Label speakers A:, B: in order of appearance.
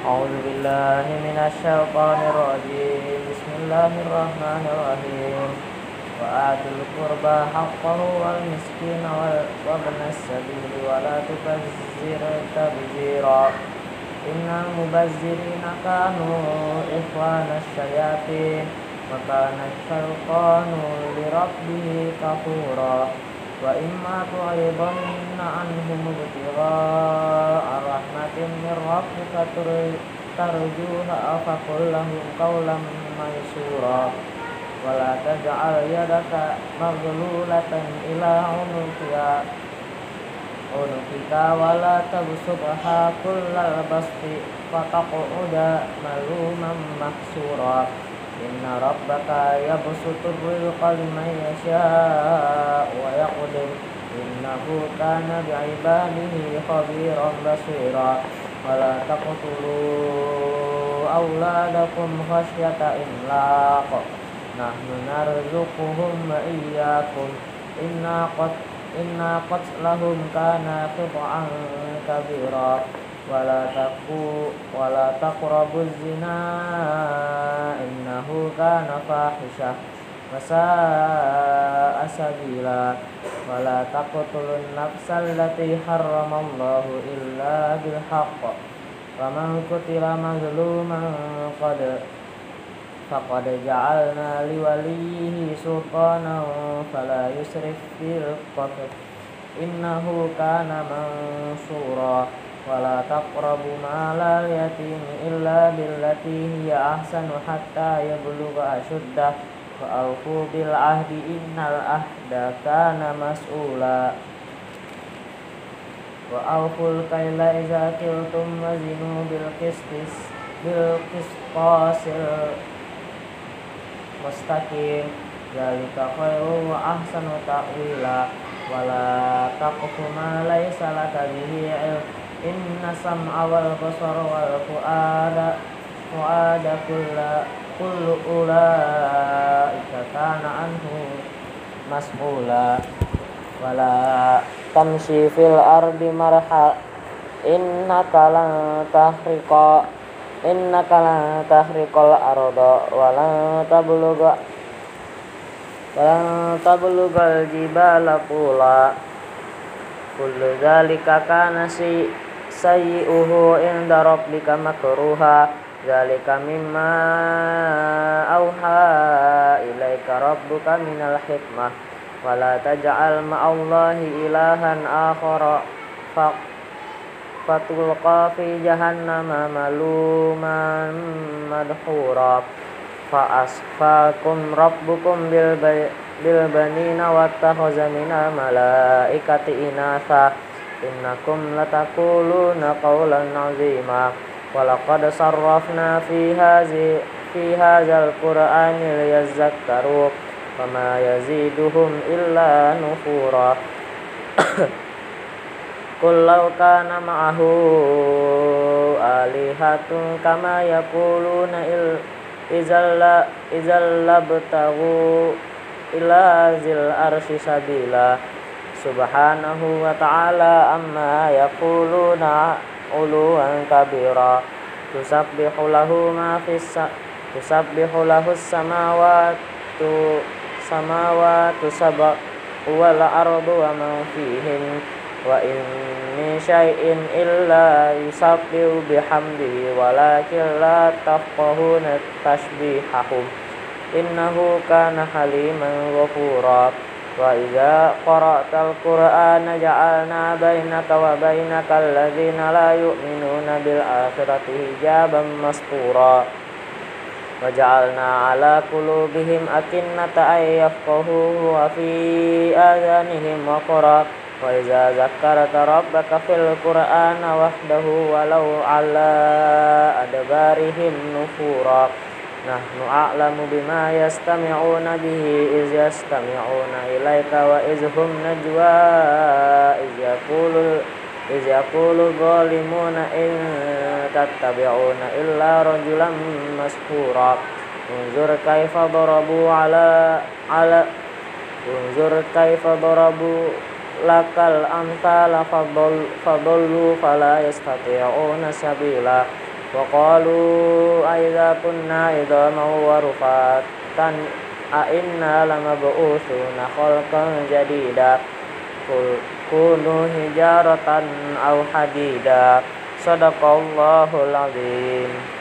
A: أعوذ بالله من الشيطان الرجيم. بسم الله الرحمن الرحيم. وآتوا القربى حقه والمسكين وابن السبيل ولا تبذر تبذيرا. إن المبذرين كانوا إخوان الشياطين وكان الشيطان لربه كفورا. وإما تعرضن عنهم ابتغاء رحمة من ربك ترجوها فقل لهم قولا ميسورا ولا تجعل يدك مغلولة إلى عنقك عنقك ولا تبسطها كل البسط فتقعد ملوما محسورا Inna rabbaka yabsutur rizqa liman yasha'u wa yaqdir. Innahu kana bi'ibadihi khabiran basira. Wala taqtulu awladakum khasyata imlaq. Nahnu narzuquhum wa iyyakum. Inna qad Inna qatlahum kana qit'an kabira ولا تقوا ولا تقربوا الزنا إنه كان فاحشة وساء سبيلا ولا تقتلوا النفس التي حرم الله إلا بالحق ومن قتل مظلوما قد فقد جعلنا لوليه سلطانا فلا يسرف في القتل إنه كان منصورا ولا تقربوا مال اليتيم إلا بالتي هي أحسن حتى يبلغ أشده وأوفوا بالعهد إن العهد كان مسؤولا وأوفوا الكيل إذا كلتم وزنوا بالقسط بالقسطاس المستقيم ذلك خير وأحسن تأويلا ولا تقف ما ليس لك به علم inna sam'a wal basara wal fu'ada fu'ada kulla kullu ulaika kana anhu mas'ula. Wala tamshi fil ardi marha innaka lan tahriqa innaka lan tahriqal arda wa lan tabluga wa lan tablugal jibala pula kullu dzalika kana si sayyi'uhu inda rabbika makruha. Zalika mimma auha ilaika rabbuka minal hikmah. Wala taj'al ma'allahi ilahan akhara. Fatulqa fi jahannama maluman madhura. Fa asfakum rabbukum bil bil banina wattakhadha minal malaikati inatha innakum latakuluna qawlan azima. Walaqad sarrafna fi hazi fi hadzal qur'ani liyadzakkaru wama yaziduhum illa nufura. Qul law kana ma'ahu alihatun kama yaquluna il izalla izalla btagu ila zil arsi sabila subhanahu wa ta'ala amma yaquluna uluwan kabira. Tusabbihu lahu ma fis tusabbihu lahu samawati samawati sab'a wal ardu wa ma fihin wa in min syai'in illa yusabbihu bihamdihi walakin la tafqahuna tasbihahum innahu kana haliman ghafura وإذا قرأت القرآن جعلنا بينك وبينك الذين لا يؤمنون بالآخرة حجابا مستورا وجعلنا على قلوبهم أكنة أن يفقهوه وفي آذانهم وقرا وإذا ذكرت ربك في القرآن وحده ولو على أدبارهم نفورا Nahnu a'lamu bima yastami'una bihi iz yastami'una ilaika wa iz hum najwa iz yaqulu iz yaqulu zalimuna in tattabi'una illa rajulan maskura unzur kaifa darabu ala ala unzur kaifa darabu lakal amsala fadallu fala yastati'una sabila aidza kunna idzaman wa rufatan a inna lamab'utsuna khalqan jadida qul kunu hijaratan aw hadida. Sadaqallahul azim